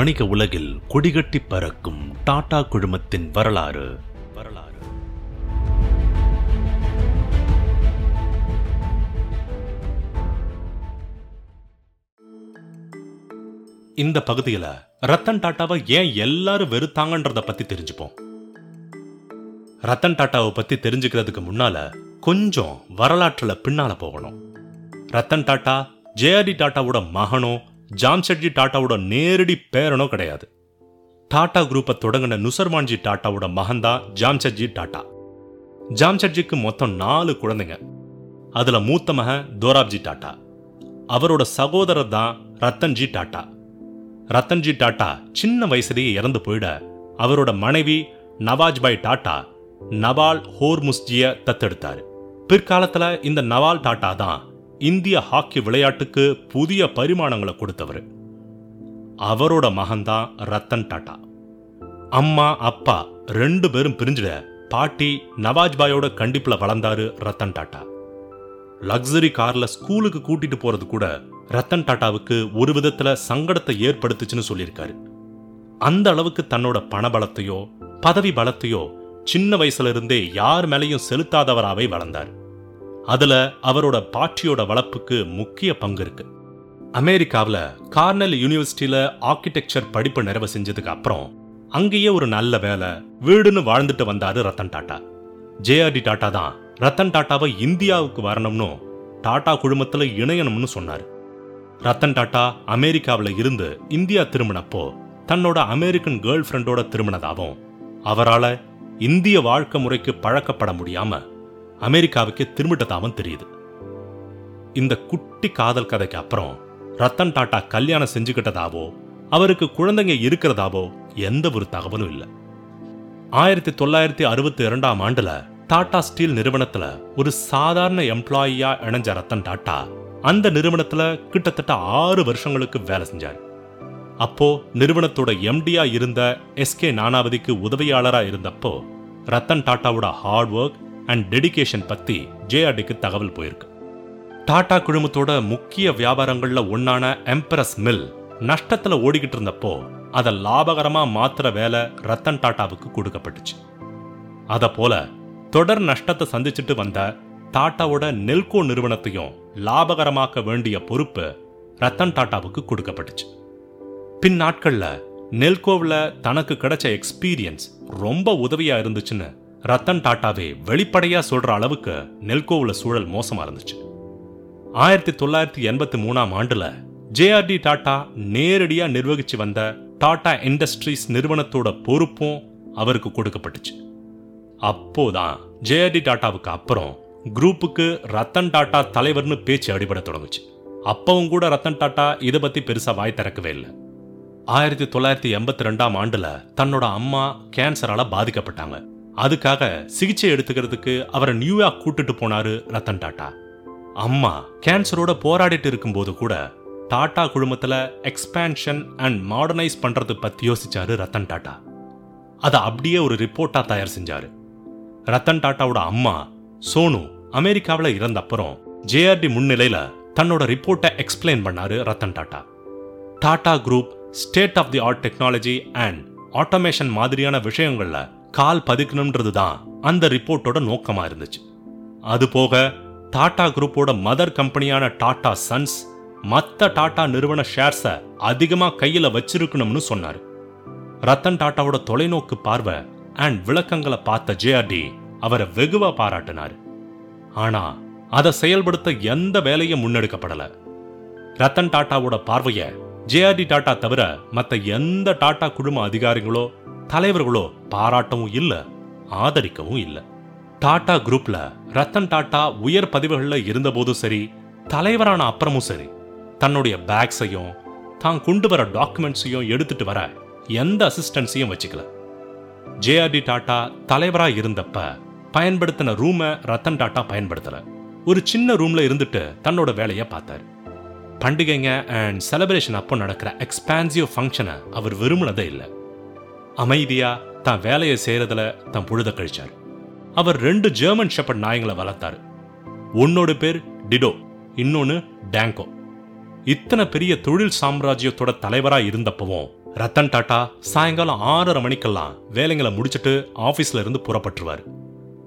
வணிக உலகில் கொடிகட்டி பறக்கும் டாடா குழுமத்தின் வரலாறு. வரலாறு இந்த பகுதியில ரத்தன் டாட்டாவை ஏன் எல்லாரும் வெறுத்தாங்கன்றத பத்தி தெரிஞ்சுப்போம். ரத்தன் டாட்டாவை பத்தி தெரிஞ்சுக்கிறதுக்கு முன்னால கொஞ்சம் வரலாற்றில் பின்னால போகணும். ரத்தன் டாட்டா ஜேஆர்டி டாட்டாவோட மகனோ ஜாம்ஷெட்ஜி டாட்டாவோட நேரடி பேரனோ கிடையாது. டாடா குரூப்பை தொடங்கின நுசர்மான்ஜி டாட்டாவோட மகன்தான் ஜாம்ஷெட்ஜி டாட்டா. ஜாம்ஷெட்ஜிக்கு மொத்தம் நாலு குழந்தைங்க. அதுல மூத்த மகன் தோராப்ஜி டாட்டா. அவரோட சகோதரர் தான் ரத்தன்ஜி டாட்டா. ரத்தன்ஜி டாட்டா சின்ன வயசுலயே இறந்து போயிட அவரோட மனைவி நவாஜ்பாய் டாட்டா நவால் ஹோர்முஸ்ஜியை தத்தெடுத்தாரு. பிற்காலத்துல இந்த நவால் டாட்டா தான் இந்திய ஹாக்கி விளையாட்டுக்கு புதிய பரிமாணங்களை கொடுத்தவர். அவரோட மகன்தான் ரத்தன் டாட்டா. அம்மா அப்பா ரெண்டு பேரும் பிரிஞ்சிட பாட்டி நவாஜ்பாயோட கண்டிப்புல வளர்ந்தாரு ரத்தன் டாட்டா. லக்ஸரி கார்ல ஸ்கூலுக்கு கூட்டிட்டு போறது கூட ரத்தன் டாட்டாவுக்கு ஒரு விதத்துல சங்கடத்தை ஏற்படுத்துச்சுன்னு சொல்லியிருக்காரு. அந்த அளவுக்கு தன்னோட பணபலத்தையோ பதவி பலத்தையோ சின்ன வயசுல இருந்தே யார் மேலையும் செலுத்தாதவராவே வளர்ந்தார். அதுல அவரோட பாட்டியோட வளர்ப்புக்கு முக்கிய பங்கு இருக்கு. அமெரிக்காவுல கார்னல் யூனிவர்சிட்டியில ஆர்கிடெக்சர் படிப்பு நிறைவு செஞ்சதுக்கு அப்புறம் அங்கேயே ஒரு நல்ல வேலை வீடுன்னு வாழ்ந்துட்டு வந்தாரு ரத்தன் டாட்டா. ஜேஆர்டி டாட்டா தான் ரத்தன் டாட்டாவை இந்தியாவுக்கு வரணும்னு டாடா குழுமத்துல இணையணும்னு சொன்னார். ரத்தன் டாட்டா அமெரிக்காவில் இருந்து இந்தியா திரும்பினப்போ தன்னோட அமெரிக்கன் கேர்ள் ஃப்ரெண்டோட திரும்பினதாகவும் அவரால் இந்திய வாழ்க்கை முறைக்கு பழக்கப்பட முடியாம அமெரிக்காவுக்கு திரும்பிட்டதாகவும் தெரியுது. இந்த குட்டி காதல் கதைக்கு அப்புறம் ரத்தன் டாட்டா கல்யாணம் செஞ்சுக்கிட்டதாவோ அவருக்கு குழந்தைங்க இருக்கிறதாவோ எந்த ஒரு தகவலும் இல்லை. ஆயிரத்தி தொள்ளாயிரத்தி அறுபத்தி இரண்டாம் ஆண்டுல டாடா ஸ்டீல் நிறுவனத்துல ஒரு சாதாரண எம்ப்ளாயியா இணைஞ்ச ரத்தன் டாட்டா அந்த நிறுவனத்துல கிட்டத்தட்ட ஆறு வருஷங்களுக்கு வேலை செஞ்சார். அப்போ நிறுவனத்தோட எம்டியா இருந்த எஸ்கே நானாவதிக்கு உதவியாளரா இருந்தப்போ ரத்தன் டாட்டாவோட ஹார்ட் ஒர்க் அண்ட் டெடிகேஷன் பற்றி ஜேஆர்டிக்கு தகவல் போயிருக்கு. டாடா குழுமத்தோட முக்கிய வியாபாரங்களில் ஒன்றான எம்ப்ரஸ் மில் நஷ்டத்தில் ஓடிக்கிட்டு இருந்தப்போ அதை லாபகரமாக மாற்றுற வேலை ரத்தன் டாட்டாவுக்கு கொடுக்கப்பட்டுச்சு. அதை போல தொடர் நஷ்டத்தை சந்திச்சுட்டு வந்த டாட்டாவோட நெல்கோ நிறுவனத்தையும் லாபகரமாக்க வேண்டிய பொறுப்பு ரத்தன் டாட்டாவுக்கு கொடுக்கப்பட்டுச்சு. பின் நாட்களில் நெல்கோவில் தனக்கு கிடைச்ச எக்ஸ்பீரியன்ஸ் ரொம்ப உதவியாக இருந்துச்சுன்னு ரத்தன் டாட்டாவே வெளிப்படையா சொல்ற அளவுக்கு நெல்கோவில் சூழல் மோசமா இருந்துச்சு. ஆயிரத்தி தொள்ளாயிரத்தி எண்பத்தி மூணாம் ஆண்டுல ஜேஆர்டி டாட்டா நேரடியா நிர்வகிச்சு வந்த டாடா இண்டஸ்ட்ரீஸ் நிறுவனத்தோட பொறுப்பும் அவருக்கு கொடுக்கப்பட்டுச்சு. அப்போதான் ஜேஆர்டி டாட்டாவுக்கு அப்புறம் குரூப்புக்கு ரத்தன் டாட்டா தலைவர்னு பேச்சு அடிபட தொடங்குச்சு. அப்பவும் கூட ரத்தன் டாட்டா இதை பத்தி பெருசா வாய் திறக்கவே இல்லை. ஆயிரத்தி தொள்ளாயிரத்தி எண்பத்தி ரெண்டாம் ஆண்டுல தன்னோட அம்மா கேன்சரால பாதிக்கப்பட்டாங்க. அதுக்காக சிகிச்சை எடுத்துக்கிறதுக்கு அவரை நியூயார்க் கூட்டிட்டு போனாரு ரத்தன் டாட்டா. அம்மா கேன்சரோட போராடிட்டு இருக்கும்போது கூட டாடா குழுமத்துல எக்ஸ்பேன்ஷன் அண்ட் மாடர்னைஸ் பண்ணுறது பத்தி யோசிச்சாரு ரத்தன் டாட்டா. அதை அப்படியே ஒரு ரிப்போர்ட்டா தயார் செஞ்சாரு. ரத்தன் டாட்டாவோட அம்மா சோனு அமெரிக்காவில் இறந்த அப்புறம் ஜேஆர்டி முன்னிலையில தன்னோட ரிப்போர்ட்டை எக்ஸ்பிளைன் பண்ணாரு Ratan Tata. Tata group state of the art technology and automation மாதிரியான விஷயங்கள்ல கால் பதிக்கணும்ன்றது தான் அந்த ரிப்போர்ட்டோட நோக்கமா இருந்துச்சு. அது போக டாடா குரூப்போட மதர் கம்பெனியான டாடா சன்ஸ் மத்த டாடா நிறுவன ஷேர்ஸை அதிகமா கையில வச்சிருக்கணும்னு சொன்னாரு. ரத்தன் டாட்டாவோட தொலைநோக்கு பார்வை அண்ட் விளக்கங்களை பார்த்த ஜேஆர்டி அவரை வெகுவா பாராட்டினார். ஆனா அதை செயல்படுத்த எந்த வேலையும் முன்னெடுக்கப்படல. ரத்தன் டாட்டாவோட பார்வைய ஜேஆர்டி டாட்டா தவிர மத்த எந்த டாடா குழும அதிகாரிகளோ தலைவர்களோ பாராட்டவும் இல்ல ஆதரிக்கவும் இல்ல. டாடா குரூப்ல ரத்தன் டாட்டா உயர் பதிவுகளில் இருந்தபோதும் சரி தலைவரான அப்புறமும் சரி தன்னுடைய பேக்ஸையும் தான் கொண்டு வர டாக்குமெண்ட்ஸையும் எடுத்துட்டு வர எந்த அசிஸ்டன்ஸையும் வச்சுக்கல. ஜேஆர்டி டாட்டா தலைவரா இருந்தப்ப பயன்படுத்தின ரூமை ரத்தன் டாட்டா பயன்படுத்தல. ஒரு சின்ன ரூம்ல இருந்துட்டு தன்னோட வேலையை பார்த்தாரு. பண்டிகைங்க அண்ட் செலிப்ரேஷன் அப்போ நடக்கிற எக்ஸ்பான்சிவ் ஃபங்க்ஷனை அவர் விரும்பினதே இல்லை. அமைதியா தான் வேலையை செய்யறதுல தான் பொழுத கழிச்சார். அவர் ரெண்டு ஜெர்மன் ஷெப்பர்ட் நாயங்களை வளர்த்தாரு. ஒன்னோட பேர் டிடோ இன்னொன்னு டேங்கோ இத்தனை பெரிய தொழில் சாம்ராஜ்யத்தோட தலைவரா இருந்தப்பவும் ரத்தன் டாட்டா சாயங்காலம் ஆறரை மணிக்கெல்லாம் வேலைங்களை முடிச்சிட்டு ஆபீஸ்ல இருந்து புறப்பட்டுருவார்.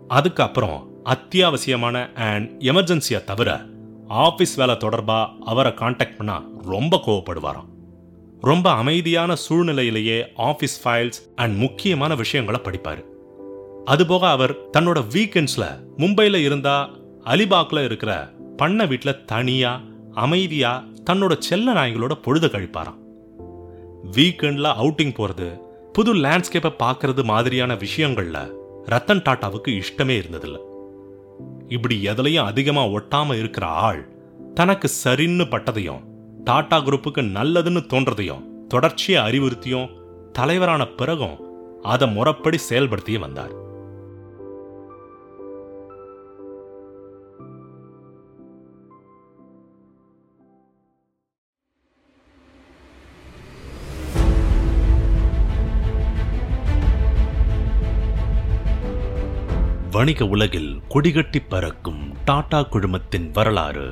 அதுக்கப்புறம் அத்தியாவசியமான அண்ட் எமர்ஜென்சியை தவிர ஆபீஸ் வேலை தொடர்பா அவரை காண்டாக்ட் பண்ணா ரொம்ப கோவப்படுவாராம். ரொம்ப அமைதியான சூழ்நிலையிலேயே ஆஃபீஸ் ஃபைல்ஸ் அண்ட் முக்கியமான விஷயங்களை படிப்பாரு. அதுபோக அவர் தன்னோட வீக்கெண்ட்ஸ்ல மும்பையில் இருந்தா அலிபாக்ல இருக்கிற பண்ண வீட்டில் தனியாக அமைதியாக தன்னோட செல்ல நாய்களோட பொழுத கழிப்பாராம். வீக்கெண்ட்ல அவுட்டிங் போறது புது லேண்ட்ஸ்கேப்பை பார்க்கறது மாதிரியான விஷயங்கள்ல ரத்தன் டாட்டாவுக்கு இஷ்டமே இருந்ததில்ல. இப்படி எதுலையும் அதிகமாக ஒட்டாம இருக்கிற ஆள் தனக்கு சரின்னு பட்டதையும் டாடா குரூப்புக்கு நல்லதுன்னு தோன்றதையும் தொடர்ச்சியை அறிவுறுத்தியும் தலைவரான பிறகும் அதை முறப்படி செயல்படுத்தி வந்தார். வணிக உலகில் கொடிகட்டி பறக்கும் டாடா குழுமத்தின் வரலாறு